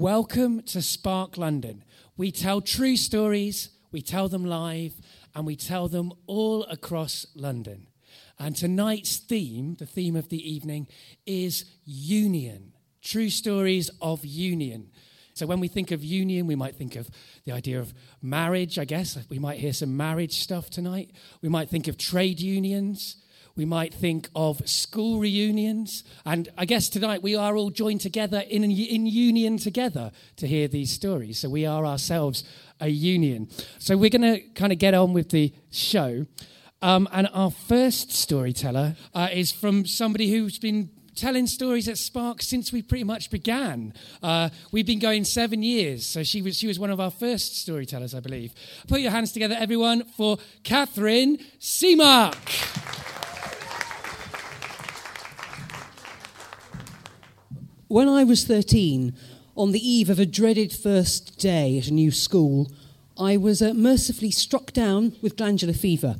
Welcome to Spark London. We tell true stories, we tell them live, and we tell them all across London. And tonight's theme, the theme of the evening, is union. True stories of union. So when we think of union, we might think of the idea of marriage, I guess. We might hear some marriage stuff tonight. We might think of trade unions. We might think of school reunions. And I guess tonight we are all joined together in, in union together to hear these stories. So we are ourselves a union. So we're going to kind of get on with the show. Um, and our first storyteller uh, is from somebody who's been telling stories at Spark since we pretty much began. Uh, we've been going seven years, so she was, she was one of our first storytellers, I believe. Put your hands together, everyone, for Catherine Seamark. When I was 13, on the eve of a dreaded first day at a new school, I was uh, mercifully struck down with glandular fever.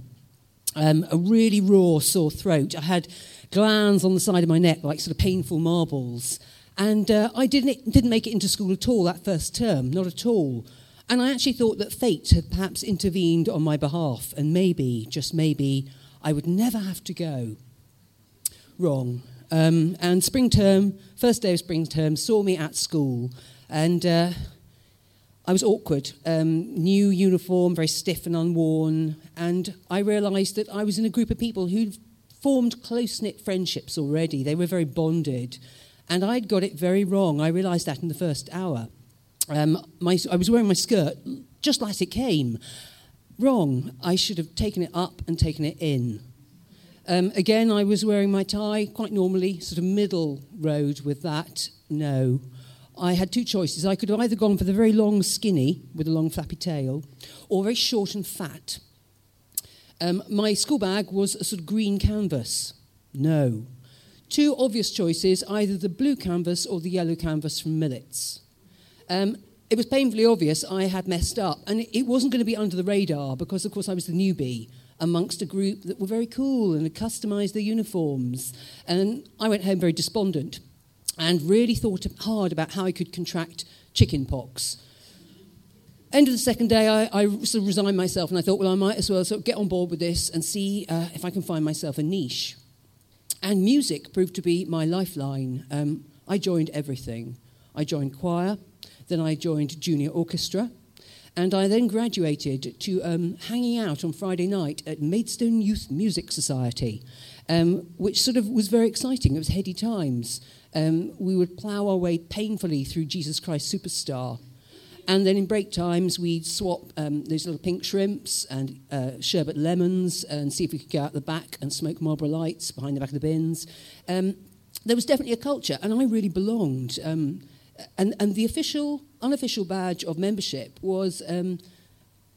Um, a really raw sore throat. I had glands on the side of my neck, like sort of painful marbles. And uh, I didn't, didn't make it into school at all that first term, not at all. And I actually thought that fate had perhaps intervened on my behalf, and maybe, just maybe, I would never have to go. Wrong. Um, and spring term, first day of spring term, saw me at school, and uh, I was awkward. Um, new uniform, very stiff and unworn, and I realised that I was in a group of people who'd formed close knit friendships already. They were very bonded, and I'd got it very wrong. I realised that in the first hour. Um, my, I was wearing my skirt just like it came. Wrong. I should have taken it up and taken it in. Um, again, I was wearing my tie quite normally, sort of middle road with that. No. I had two choices. I could have either gone for the very long skinny with a long flappy tail or very short and fat. Um, my school bag was a sort of green canvas. No. Two obvious choices either the blue canvas or the yellow canvas from Millets. Um, it was painfully obvious I had messed up, and it wasn't going to be under the radar because, of course, I was the newbie amongst a group that were very cool and had customised their uniforms. And I went home very despondent and really thought hard about how I could contract chicken pox. End of the second day, I, I sort of resigned myself and I thought, well, I might as well sort of get on board with this and see uh, if I can find myself a niche. And music proved to be my lifeline. Um, I joined everything. I joined choir, then I joined junior orchestra, and I then graduated to um, hanging out on Friday night at Maidstone Youth Music Society, um, which sort of was very exciting. It was heady times. Um, we would plough our way painfully through Jesus Christ Superstar. And then in break times, we'd swap um, those little pink shrimps and uh, sherbet lemons and see if we could go out the back and smoke Marlboro Lights behind the back of the bins. Um, there was definitely a culture, and I really belonged. Um, and, and the official, unofficial badge of membership was um,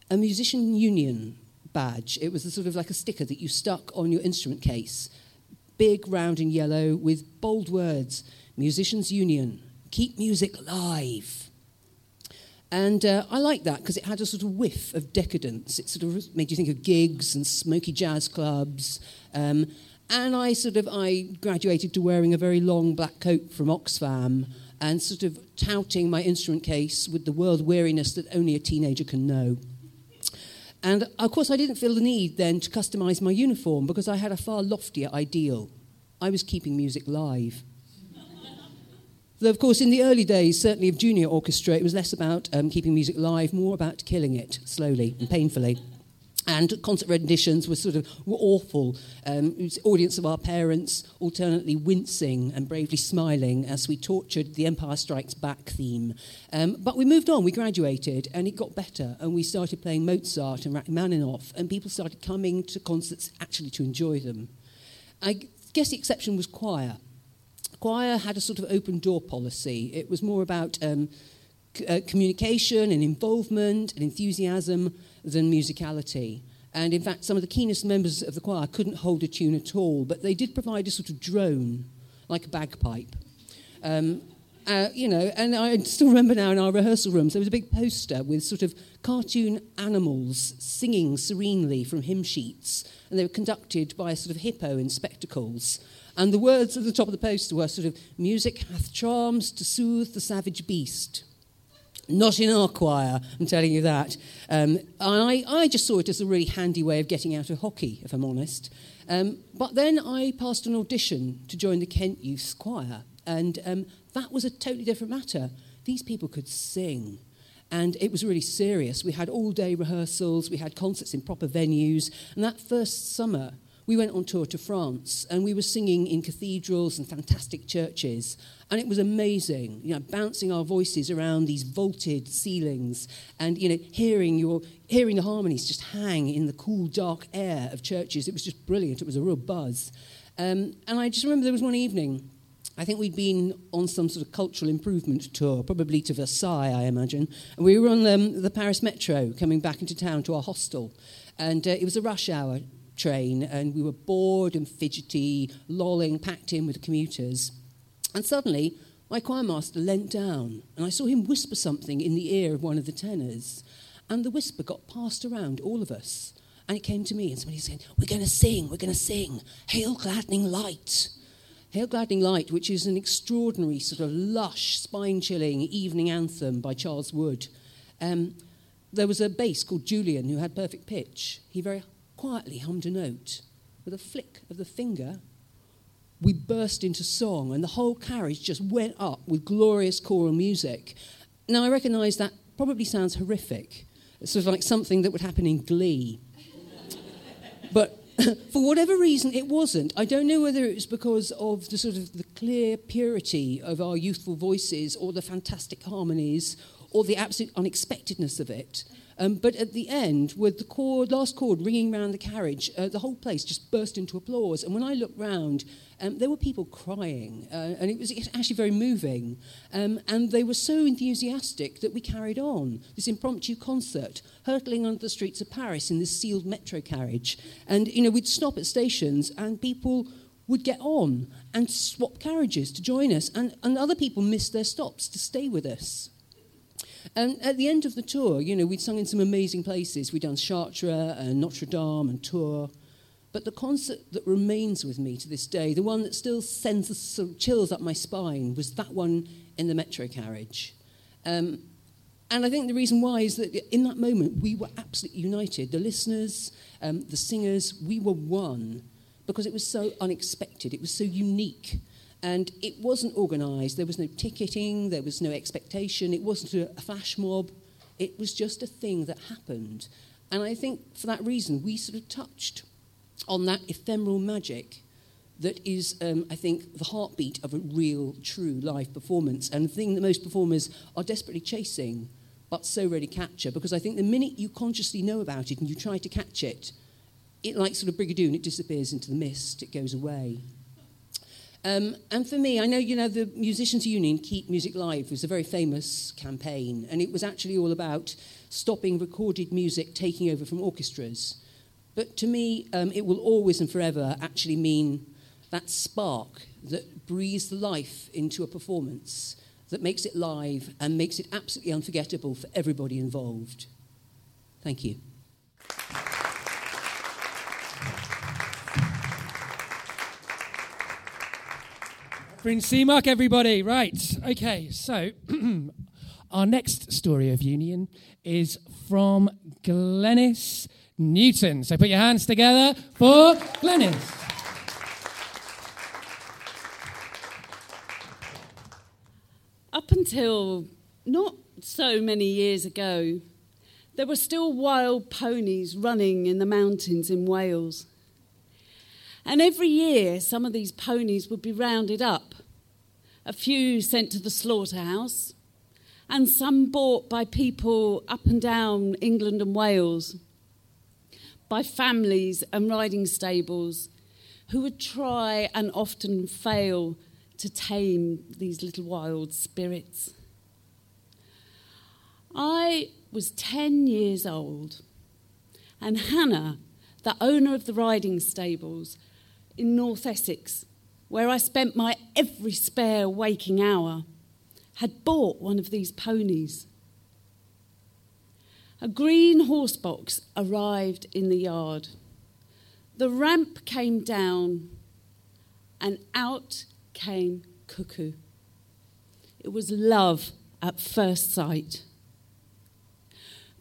a musician union badge. It was a sort of like a sticker that you stuck on your instrument case, big, round, and yellow, with bold words Musicians Union, keep music live. And uh, I liked that because it had a sort of whiff of decadence. It sort of made you think of gigs and smoky jazz clubs. Um, and I sort of I graduated to wearing a very long black coat from Oxfam and sort of touting my instrument case with the world weariness that only a teenager can know. And of course, I didn't feel the need then to customize my uniform because I had a far loftier ideal. I was keeping music live. Though, of course, in the early days, certainly of junior orchestra, it was less about um, keeping music live, more about killing it slowly and painfully. And concert renditions were sort of were awful. Um, it was audience of our parents alternately wincing and bravely smiling as we tortured the Empire Strikes Back theme. Um, but we moved on, we graduated, and it got better. And we started playing Mozart and Rachmaninoff, and people started coming to concerts actually to enjoy them. I guess the exception was choir choir had a sort of open door policy. It was more about um, c- uh, communication and involvement and enthusiasm than musicality. And in fact, some of the keenest members of the choir couldn't hold a tune at all, but they did provide a sort of drone, like a bagpipe. Um, uh, you know, and I still remember now in our rehearsal rooms, there was a big poster with sort of cartoon animals singing serenely from hymn sheets, and they were conducted by a sort of hippo in spectacles. And the words at the top of the poster were sort of, music hath charms to soothe the savage beast. Not in our choir, I'm telling you that. Um, I, I just saw it as a really handy way of getting out of hockey, if I'm honest. Um, but then I passed an audition to join the Kent Youth Choir, and um, that was a totally different matter. These people could sing. And it was really serious. We had all day rehearsals, we had concerts in proper venues. And that first summer, we went on tour to France and we were singing in cathedrals and fantastic churches. And it was amazing, you know, bouncing our voices around these vaulted ceilings and, you know, hearing, your, hearing the harmonies just hang in the cool, dark air of churches. It was just brilliant. It was a real buzz. Um, and I just remember there was one evening, I think we'd been on some sort of cultural improvement tour, probably to Versailles, I imagine. And we were on um, the Paris Metro coming back into town to our hostel. And uh, it was a rush hour train, and we were bored and fidgety, lolling, packed in with commuters. And suddenly, my choirmaster leant down, and I saw him whisper something in the ear of one of the tenors. And the whisper got passed around all of us. And it came to me, and somebody said, We're going to sing, we're going to sing. Hail Gladdening Light. Hail Gladdening Light, which is an extraordinary, sort of lush, spine chilling evening anthem by Charles Wood. Um, there was a bass called Julian who had perfect pitch. He very quietly hummed a note. With a flick of the finger, we burst into song, and the whole carriage just went up with glorious choral music. Now, I recognise that probably sounds horrific. It's sort of like something that would happen in Glee. but for whatever reason, it wasn't. I don't know whether it was because of the sort of the clear purity of our youthful voices, or the fantastic harmonies, or the absolute unexpectedness of it. Um, but at the end, with the last chord ringing round the carriage, uh, the whole place just burst into applause. And when I looked round, um, there were people crying, uh, and it was actually very moving. Um, and they were so enthusiastic that we carried on this impromptu concert, hurtling under the streets of Paris in this sealed metro carriage. And, you know, we'd stop at stations, and people would get on and swap carriages to join us. And, and other people missed their stops to stay with us. And at the end of the tour, you know, we'd sung in some amazing places. We'd done Chartres and Notre Dame and Tours. But the concert that remains with me to this day, the one that still sends the sort of chills up my spine, was that one in the metro carriage. Um, and I think the reason why is that in that moment we were absolutely united. The listeners, um, the singers, we were one because it was so unexpected, it was so unique. And it wasn't organised. There was no ticketing, there was no expectation, it wasn't a, flash mob. It was just a thing that happened. And I think for that reason, we sort of touched on that ephemeral magic that is, um, I think, the heartbeat of a real, true live performance, and the thing that most performers are desperately chasing, but so rarely capture. Because I think the minute you consciously know about it and you try to catch it, it, like sort of Brigadoon, it disappears into the mist, it goes away. Um, and for me, I know, you know, the Musicians Union, Keep Music Live, was a very famous campaign, and it was actually all about stopping recorded music taking over from orchestras. But to me, um, it will always and forever actually mean that spark that breathes life into a performance, that makes it live and makes it absolutely unforgettable for everybody involved. Thank you. Bryn Seamark, everybody. Right. Okay. So, our next story of union is from Glennis Newton. So, put your hands together for Glennis. Up until not so many years ago, there were still wild ponies running in the mountains in Wales. And every year, some of these ponies would be rounded up, a few sent to the slaughterhouse, and some bought by people up and down England and Wales, by families and riding stables who would try and often fail to tame these little wild spirits. I was 10 years old, and Hannah, the owner of the riding stables, in North Essex, where I spent my every spare waking hour, had bought one of these ponies. A green horse box arrived in the yard. The ramp came down, and out came Cuckoo. It was love at first sight.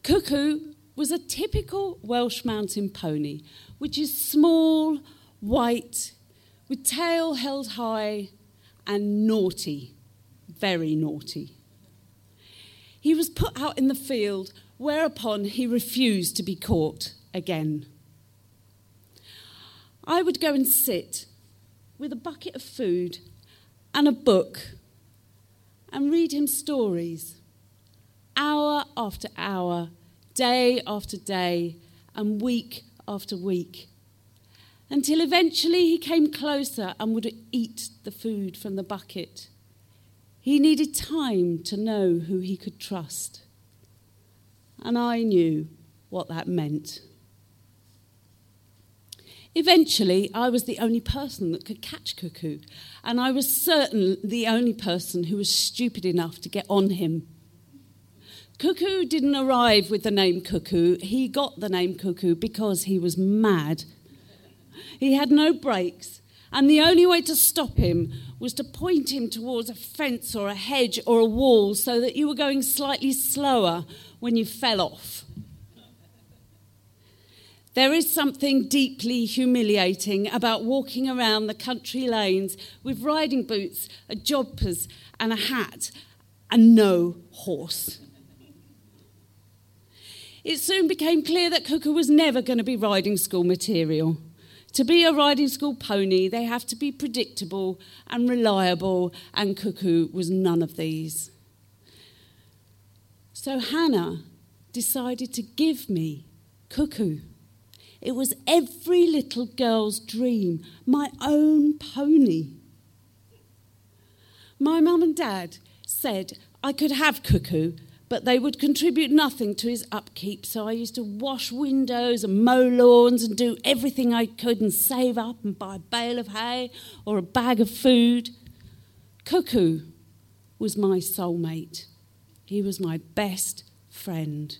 Cuckoo was a typical Welsh mountain pony, which is small, white, with tail held high, and naughty, very naughty. He was put out in the field, whereupon he refused to be caught again. I would go and sit with a bucket of food and a book and read him stories, hour after hour, day after day, and week after week until eventually he came closer and would eat the food from the bucket. He needed time to know who he could trust. And I knew what that meant. Eventually, I was the only person that could catch Cuckoo, and I was certain the only person who was stupid enough to get on him. Cuckoo didn't arrive with the name Cuckoo, he got the name Cuckoo because he was mad he had no brakes, and the only way to stop him was to point him towards a fence or a hedge or a wall so that you were going slightly slower when you fell off. There is something deeply humiliating about walking around the country lanes with riding boots, a jodhpurs, and a hat, and no horse. It soon became clear that Cuckoo was never going to be riding school material. To be a riding school pony, they have to be predictable and reliable, and Cuckoo was none of these. So Hannah decided to give me Cuckoo. It was every little girl's dream, my own pony. My mum and dad said I could have Cuckoo but they would contribute nothing to his upkeep. So I used to wash windows and mow lawns and do everything I could and save up and buy a bale of hay or a bag of food. Cuckoo was my soulmate, he was my best friend.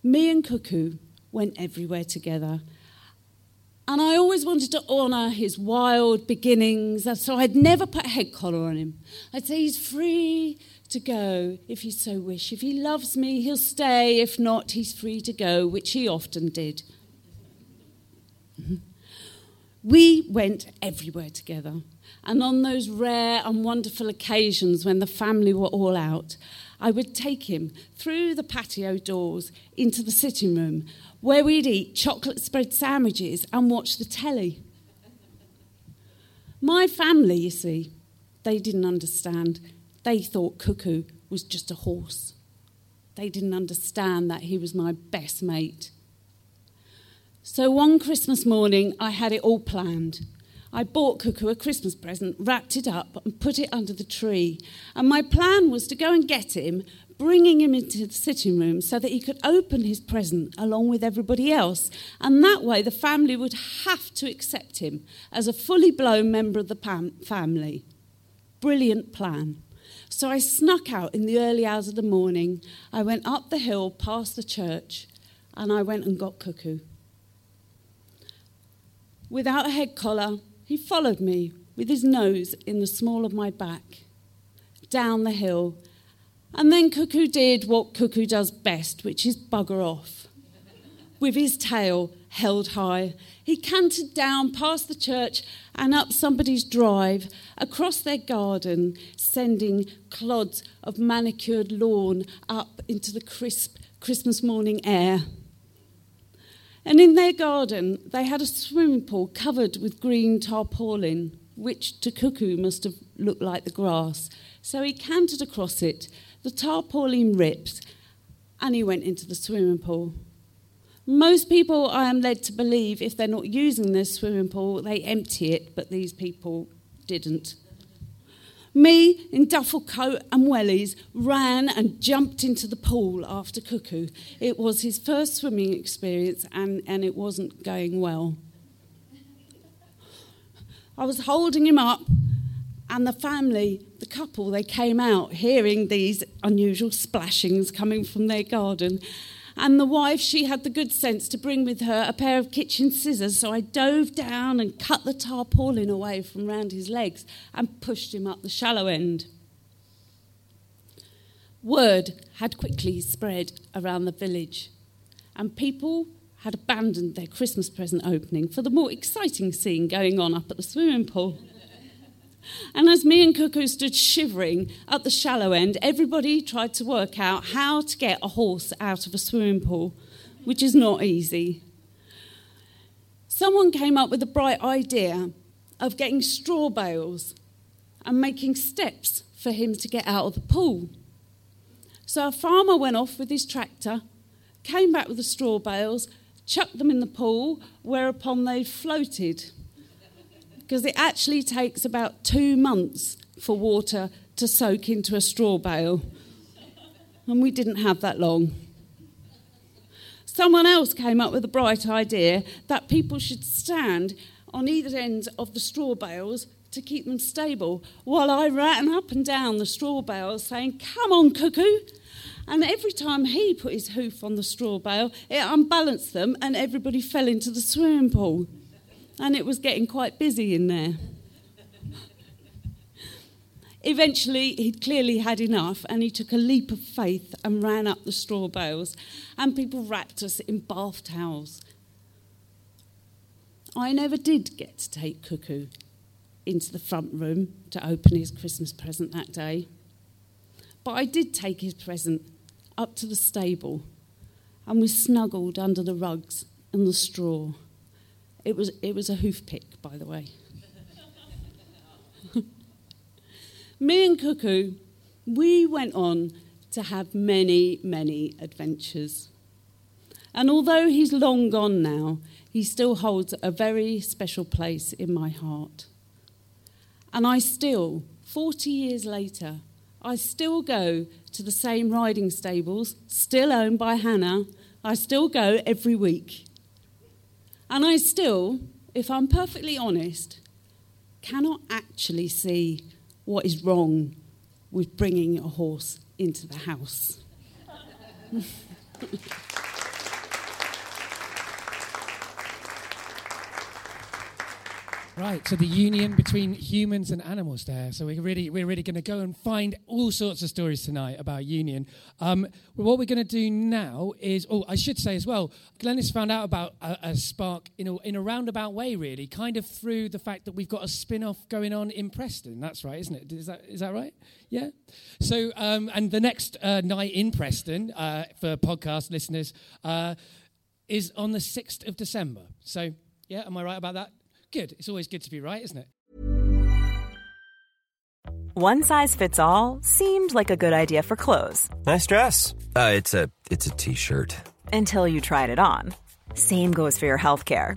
Me and Cuckoo went everywhere together. And I always wanted to honour his wild beginnings, so I'd never put a head collar on him. I'd say he's free to go if he so wish. If he loves me, he'll stay. If not, he's free to go, which he often did. Mm-hmm. We went everywhere together. And on those rare and wonderful occasions when the family were all out, I would take him through the patio doors into the sitting room where we'd eat chocolate spread sandwiches and watch the telly. My family, you see, they didn't understand. They thought Cuckoo was just a horse. They didn't understand that he was my best mate. So one Christmas morning, I had it all planned. I bought Cuckoo a Christmas present, wrapped it up, and put it under the tree. And my plan was to go and get him, bringing him into the sitting room so that he could open his present along with everybody else. And that way, the family would have to accept him as a fully blown member of the family. brilliant plan. So I snuck out in the early hours of the morning. I went up the hill past the church and I went and got Cuckoo. Without a head collar, he followed me with his nose in the small of my back, down the hill. And then Cuckoo did what Cuckoo does best, which is bugger off. With his tail held high, he cantered down past the church and up somebody's drive, across their garden, sending clods of manicured lawn up into the crisp Christmas morning air. And in their garden, they had a swimming pool covered with green tarpaulin, which to Cuckoo must have looked like the grass. So he cantered across it, the tarpaulin ripped, and he went into the swimming pool. Most people, I am led to believe, if they're not using their swimming pool, they empty it, but these people didn't. Me, in duffel coat and wellies, ran and jumped into the pool after Cuckoo. It was his first swimming experience, and, and it wasn't going well. I was holding him up, and the family, the couple, they came out hearing these unusual splashings coming from their garden. And the wife, she had the good sense to bring with her a pair of kitchen scissors. So I dove down and cut the tarpaulin away from round his legs and pushed him up the shallow end. Word had quickly spread around the village, and people had abandoned their Christmas present opening for the more exciting scene going on up at the swimming pool. And as me and Cuckoo stood shivering at the shallow end, everybody tried to work out how to get a horse out of a swimming pool, which is not easy. Someone came up with a bright idea of getting straw bales and making steps for him to get out of the pool. So a farmer went off with his tractor, came back with the straw bales, chucked them in the pool, whereupon they floated because it actually takes about two months for water to soak into a straw bale. And we didn't have that long. Someone else came up with a bright idea that people should stand on either end of the straw bales to keep them stable, while I ran up and down the straw bales saying, Come on, cuckoo! And every time he put his hoof on the straw bale, it unbalanced them and everybody fell into the swimming pool and it was getting quite busy in there. Eventually, he'd clearly had enough and he took a leap of faith and ran up the straw bales, and people wrapped us in bath towels. I never did get to take Cuckoo into the front room to open his Christmas present that day, but I did take his present up to the stable and we snuggled under the rugs and the straw. It was, it was a hoof pick, by the way. Me and Cuckoo, we went on to have many, many adventures. And although he's long gone now, he still holds a very special place in my heart. And I still, 40 years later, I still go to the same riding stables, still owned by Hannah. I still go every week. And I still, if I'm perfectly honest, cannot actually see what is wrong with bringing a horse into the house. Right, so the union between humans and animals there. So we're really, we're really going to go and find all sorts of stories tonight about union. Um, what we're going to do now is, oh, I should say as well, Glennis found out about a, a spark in a, in a roundabout way, really, kind of through the fact that we've got a spin-off going on in Preston. That's right, isn't it? Is that is that right? Yeah. So, um, and the next uh, night in Preston uh, for podcast listeners uh, is on the sixth of December. So, yeah, am I right about that? Good. It's always good to be right, isn't it? One size fits all seemed like a good idea for clothes. Nice dress. Uh, it's a it's a t-shirt. Until you tried it on. Same goes for your health care.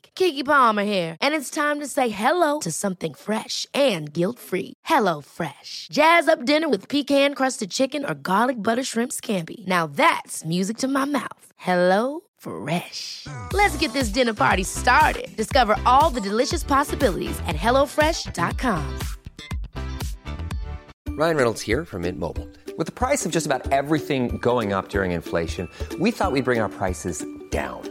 Keke Palmer here, and it's time to say hello to something fresh and guilt-free. Hello Fresh. Jazz up dinner with pecan-crusted chicken or garlic butter shrimp scampi. Now that's music to my mouth. Hello Fresh. Let's get this dinner party started. Discover all the delicious possibilities at hellofresh.com. Ryan Reynolds here from Mint Mobile. With the price of just about everything going up during inflation, we thought we'd bring our prices down.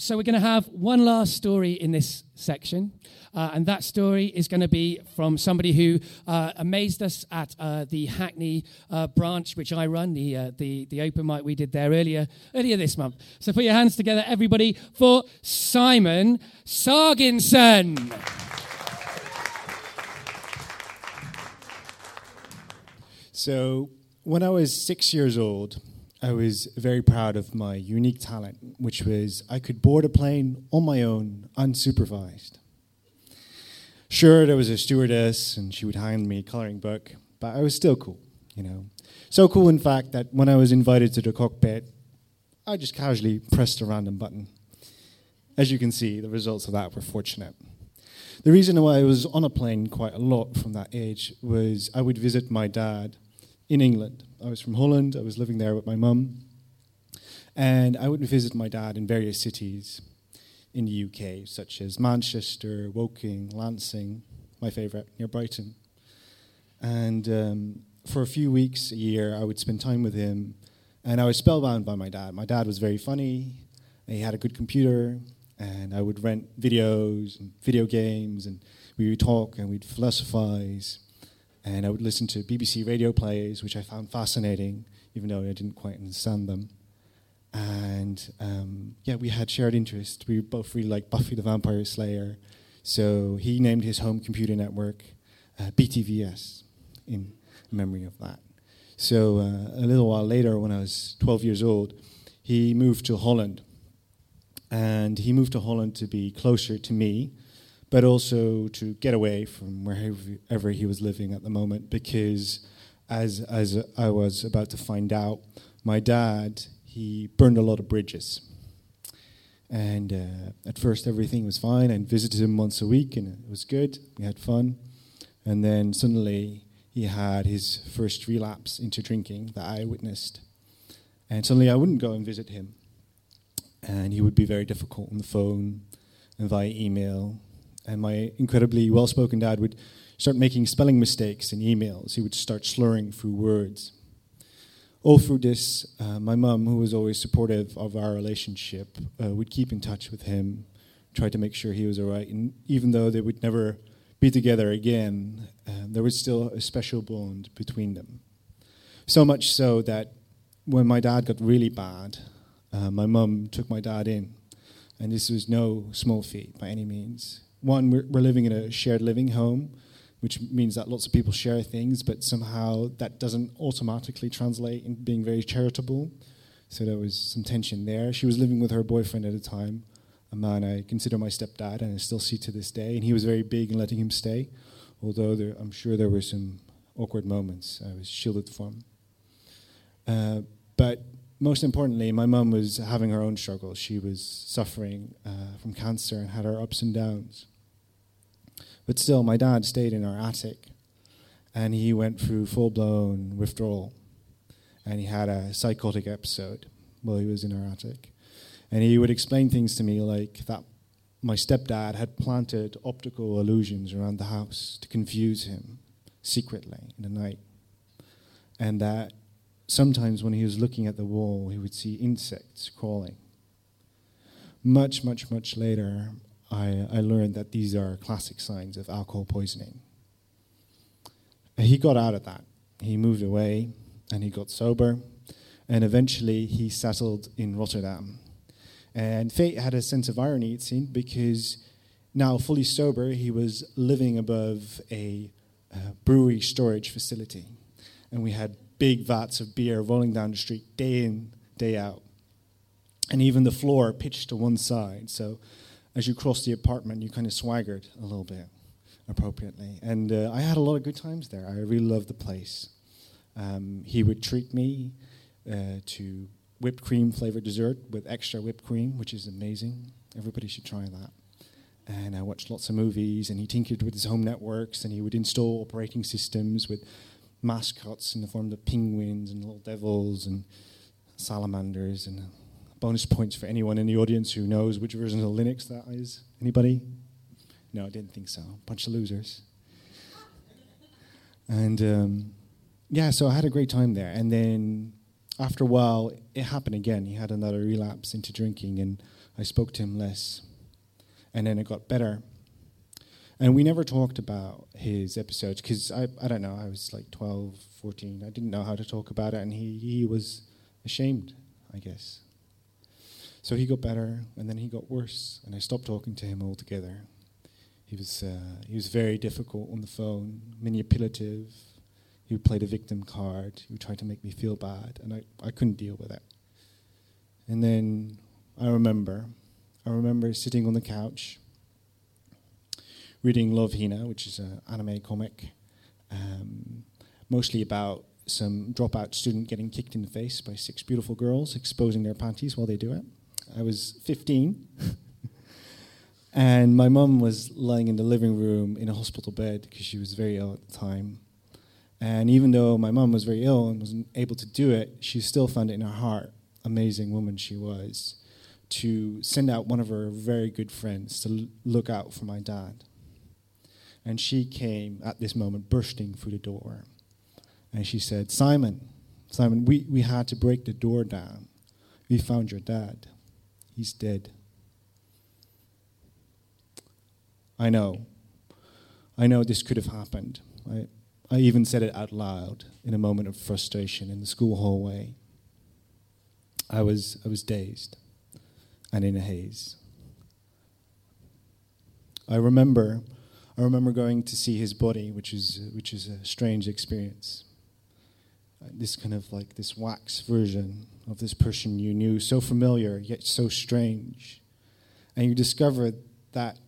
So we're going to have one last story in this section, uh, and that story is going to be from somebody who uh, amazed us at uh, the Hackney uh, branch, which I run, the, uh, the the open mic we did there earlier earlier this month. So put your hands together, everybody, for Simon Sarginson. So, when I was six years old, I was very proud of my unique talent, which was I could board a plane on my own, unsupervised. Sure, there was a stewardess and she would hand me a coloring book, but I was still cool, you know. So cool, in fact, that when I was invited to the cockpit, I just casually pressed a random button. As you can see, the results of that were fortunate. The reason why I was on a plane quite a lot from that age was I would visit my dad in England. I was from Holland, I was living there with my mum, and I would visit my dad in various cities in the UK, such as Manchester, Woking, Lancing, my favourite, near Brighton. And um, for a few weeks a year, I would spend time with him, and I was spellbound by my dad. My dad was very funny, he had a good computer, and I would rent videos and video games, and we would talk and we'd philosophize and I would listen to BBC radio plays, which I found fascinating, even though I didn't quite understand them. And um, yeah, we had shared interest. We both really liked Buffy the Vampire Slayer, so he named his home computer network uh, BTVS in memory of that. So uh, a little while later, when I was 12 years old, he moved to Holland, and he moved to Holland to be closer to me but also to get away from wherever he was living at the moment because as as I was about to find out my dad he burned a lot of bridges. And uh, at first everything was fine. I visited him once a week and it was good. We had fun. And then suddenly he had his first relapse into drinking that I witnessed. And suddenly I wouldn't go and visit him. And he would be very difficult on the phone and via email and my incredibly well spoken dad would start making spelling mistakes in emails. He would start slurring through words. All through this, uh, my mum, who was always supportive of our relationship, uh, would keep in touch with him, try to make sure he was all right. And even though they would never be together again, uh, there was still a special bond between them. So much so that when my dad got really bad, uh, my mum took my dad in. And this was no small feat by any means one, we're, we're living in a shared living home, which means that lots of people share things, but somehow that doesn't automatically translate in being very charitable. So there was some tension there. She was living with her boyfriend at the time, a man I consider my stepdad and I still see to this day. And he was very big in letting him stay, although there, I'm sure there were some awkward moments I was shielded from. Uh, but most importantly, my mum was having her own struggles. She was suffering uh, from cancer and had her ups and downs. But still, my dad stayed in our attic and he went through full blown withdrawal. And he had a psychotic episode while he was in our attic. And he would explain things to me like that my stepdad had planted optical illusions around the house to confuse him secretly in the night. And that sometimes when he was looking at the wall, he would see insects crawling. Much, much, much later, I, I learned that these are classic signs of alcohol poisoning. He got out of that. He moved away and he got sober, and eventually he settled in Rotterdam. And fate had a sense of irony, it seemed, because now fully sober, he was living above a brewery storage facility. And we had big vats of beer rolling down the street day in, day out. And even the floor pitched to one side. So as you crossed the apartment, you kind of swaggered a little bit appropriately. And uh, I had a lot of good times there. I really loved the place. Um, he would treat me uh, to whipped cream flavored dessert with extra whipped cream, which is amazing. Everybody should try that. And I watched lots of movies, and he tinkered with his home networks, and he would install operating systems with mascots in the form of penguins and little devils and salamanders and bonus points for anyone in the audience who knows which version of Linux that is. Anybody? No, I didn't think so. Bunch of losers. and um, yeah, so I had a great time there. And then after a while, it happened again. He had another relapse into drinking, and I spoke to him less. And then it got better. And we never talked about his episodes because I, I don't know, I was like 12, 14. I didn't know how to talk about it, and he, he was ashamed, I guess. So he got better, and then he got worse, and I stopped talking to him altogether. He was, uh, he was very difficult on the phone, manipulative. He played play the victim card. He tried to make me feel bad, and I, I couldn't deal with it. And then I remember, I remember sitting on the couch reading Love Hina, which is an anime comic, um, mostly about some dropout student getting kicked in the face by six beautiful girls exposing their panties while they do it. I was 15. and my mum was lying in the living room in a hospital bed because she was very ill at the time. And even though my mum was very ill and wasn't able to do it, she still found it in her heart, amazing woman she was, to send out one of her very good friends to l- look out for my dad. And she came at this moment bursting through the door. And she said, Simon, Simon, we, we had to break the door down. We found your dad. He's dead. I know. I know this could have happened. I, I even said it out loud in a moment of frustration in the school hallway. I was, I was dazed and in a haze. I remember I remember going to see his body, which is which is a strange experience. This kind of like this wax version of this person you knew, so familiar yet so strange, and you discover that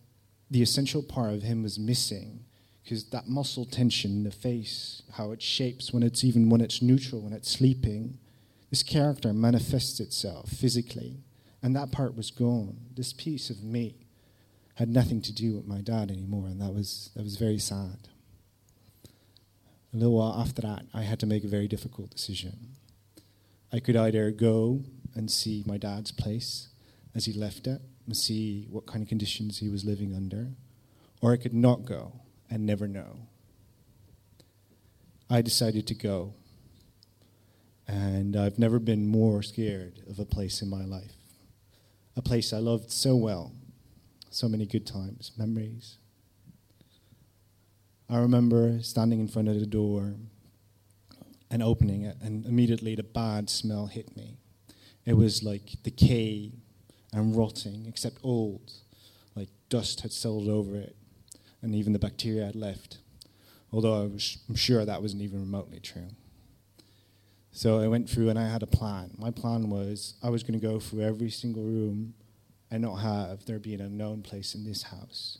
the essential part of him was missing, because that muscle tension in the face, how it shapes when it's even when it's neutral, when it's sleeping, this character manifests itself physically, and that part was gone. This piece of me had nothing to do with my dad anymore, and that was, that was very sad. A little while after that, I had to make a very difficult decision. I could either go and see my dad's place as he left it and see what kind of conditions he was living under, or I could not go and never know. I decided to go, and I've never been more scared of a place in my life. A place I loved so well so many good times, memories. I remember standing in front of the door and opening it, and immediately the bad smell hit me. It was like decay and rotting, except old, like dust had settled over it, and even the bacteria had left. Although I was, I'm sure that wasn't even remotely true. So I went through and I had a plan. My plan was I was going to go through every single room and not have there be an unknown place in this house.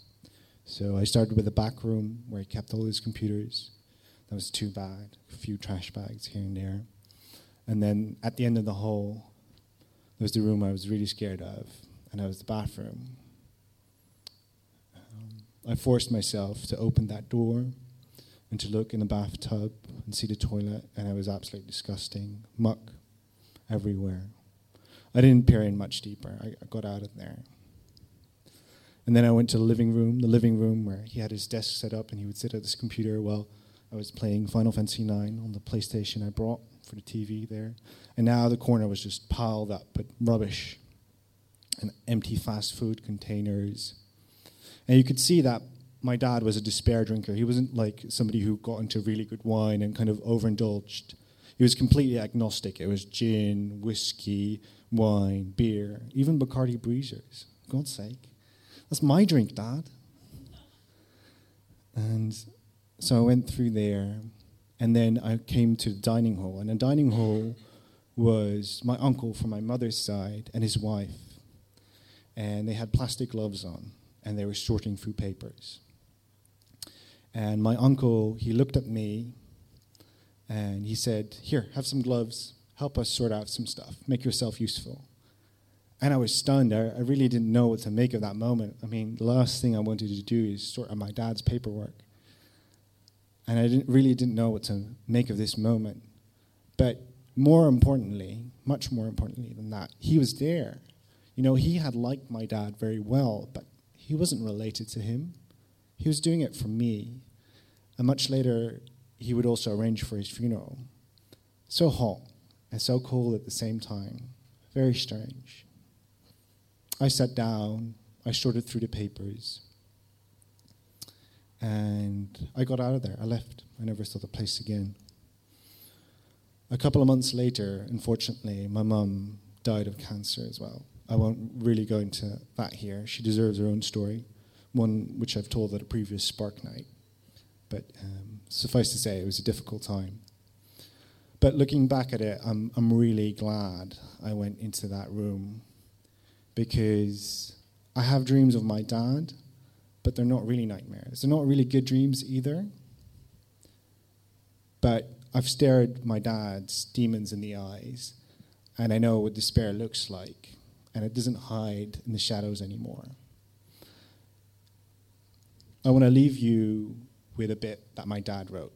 So I started with the back room where he kept all his computers. That was too bad. A few trash bags here and there. And then at the end of the hall, there was the room I was really scared of, and that was the bathroom. Um, I forced myself to open that door and to look in the bathtub and see the toilet, and it was absolutely disgusting. Muck everywhere. I didn't peer in much deeper. I, I got out of there. And then I went to the living room, the living room where he had his desk set up and he would sit at his computer while I was playing Final Fantasy IX on the PlayStation I brought for the TV there. And now the corner was just piled up with rubbish and empty fast food containers. And you could see that my dad was a despair drinker. He wasn't like somebody who got into really good wine and kind of overindulged. He was completely agnostic. It was gin, whiskey, wine, beer, even Bacardi Breezers. God's sake. That's my drink, Dad. And so I went through there, and then I came to the dining hall. And the dining hall was my uncle from my mother's side and his wife. And they had plastic gloves on, and they were sorting through papers. And my uncle, he looked at me and he said, Here, have some gloves. Help us sort out some stuff. Make yourself useful. And I was stunned. I, I, really didn't know what to make of that moment. I mean, the last thing I wanted to do is sort out my dad's paperwork. And I didn't, really didn't know what to make of this moment. But more importantly, much more importantly than that, he was there. You know, he had liked my dad very well, but he wasn't related to him. He was doing it for me. And much later, he would also arrange for his funeral. So hot and so cold at the same time. Very strange. I sat down, I sorted through the papers, and I got out of there. I left. I never saw the place again. A couple of months later, unfortunately, my mum died of cancer as well. I won't really go into that here. She deserves her own story, one which I've told at a previous Spark night. But um, suffice to say, it was a difficult time. But looking back at it, I'm, I'm really glad I went into that room because I have dreams of my dad, but they're not really nightmares. They're not really good dreams either. But I've stared my dad's demons in the eyes, and I know what despair looks like, and it doesn't hide in the shadows anymore. I want to leave you with a bit that my dad wrote,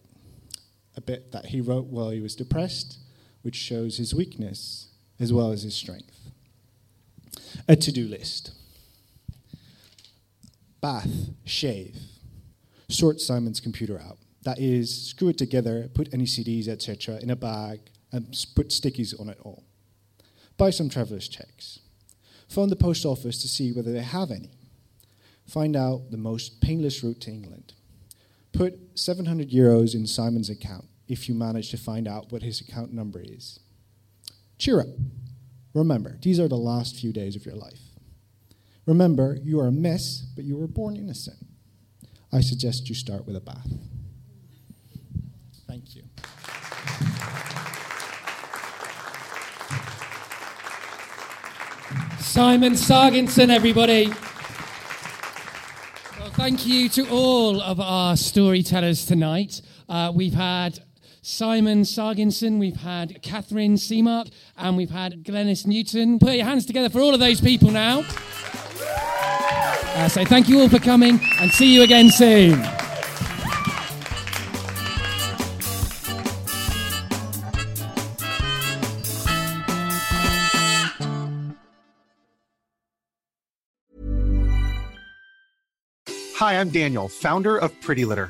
a bit that he wrote while he was depressed, which shows his weakness as well as his strength. A to do list bath, shave, sort Simon's computer out that is, screw it together, put any CDs, etc., in a bag, and put stickies on it all. Buy some traveler's checks. Phone the post office to see whether they have any. Find out the most painless route to England. Put 700 euros in Simon's account if you manage to find out what his account number is. Cheer up. Remember, these are the last few days of your life. Remember, you are a mess, but you were born innocent. I suggest you start with a bath. Thank you. Simon Sarginson, everybody. Well, thank you to all of our storytellers tonight. Uh, we've had Simon Sarginson, we've had Catherine Seamark, and we've had Glenys Newton. Put your hands together for all of those people now. Uh, so thank you all for coming, and see you again soon. Hi, I'm Daniel, founder of Pretty Litter.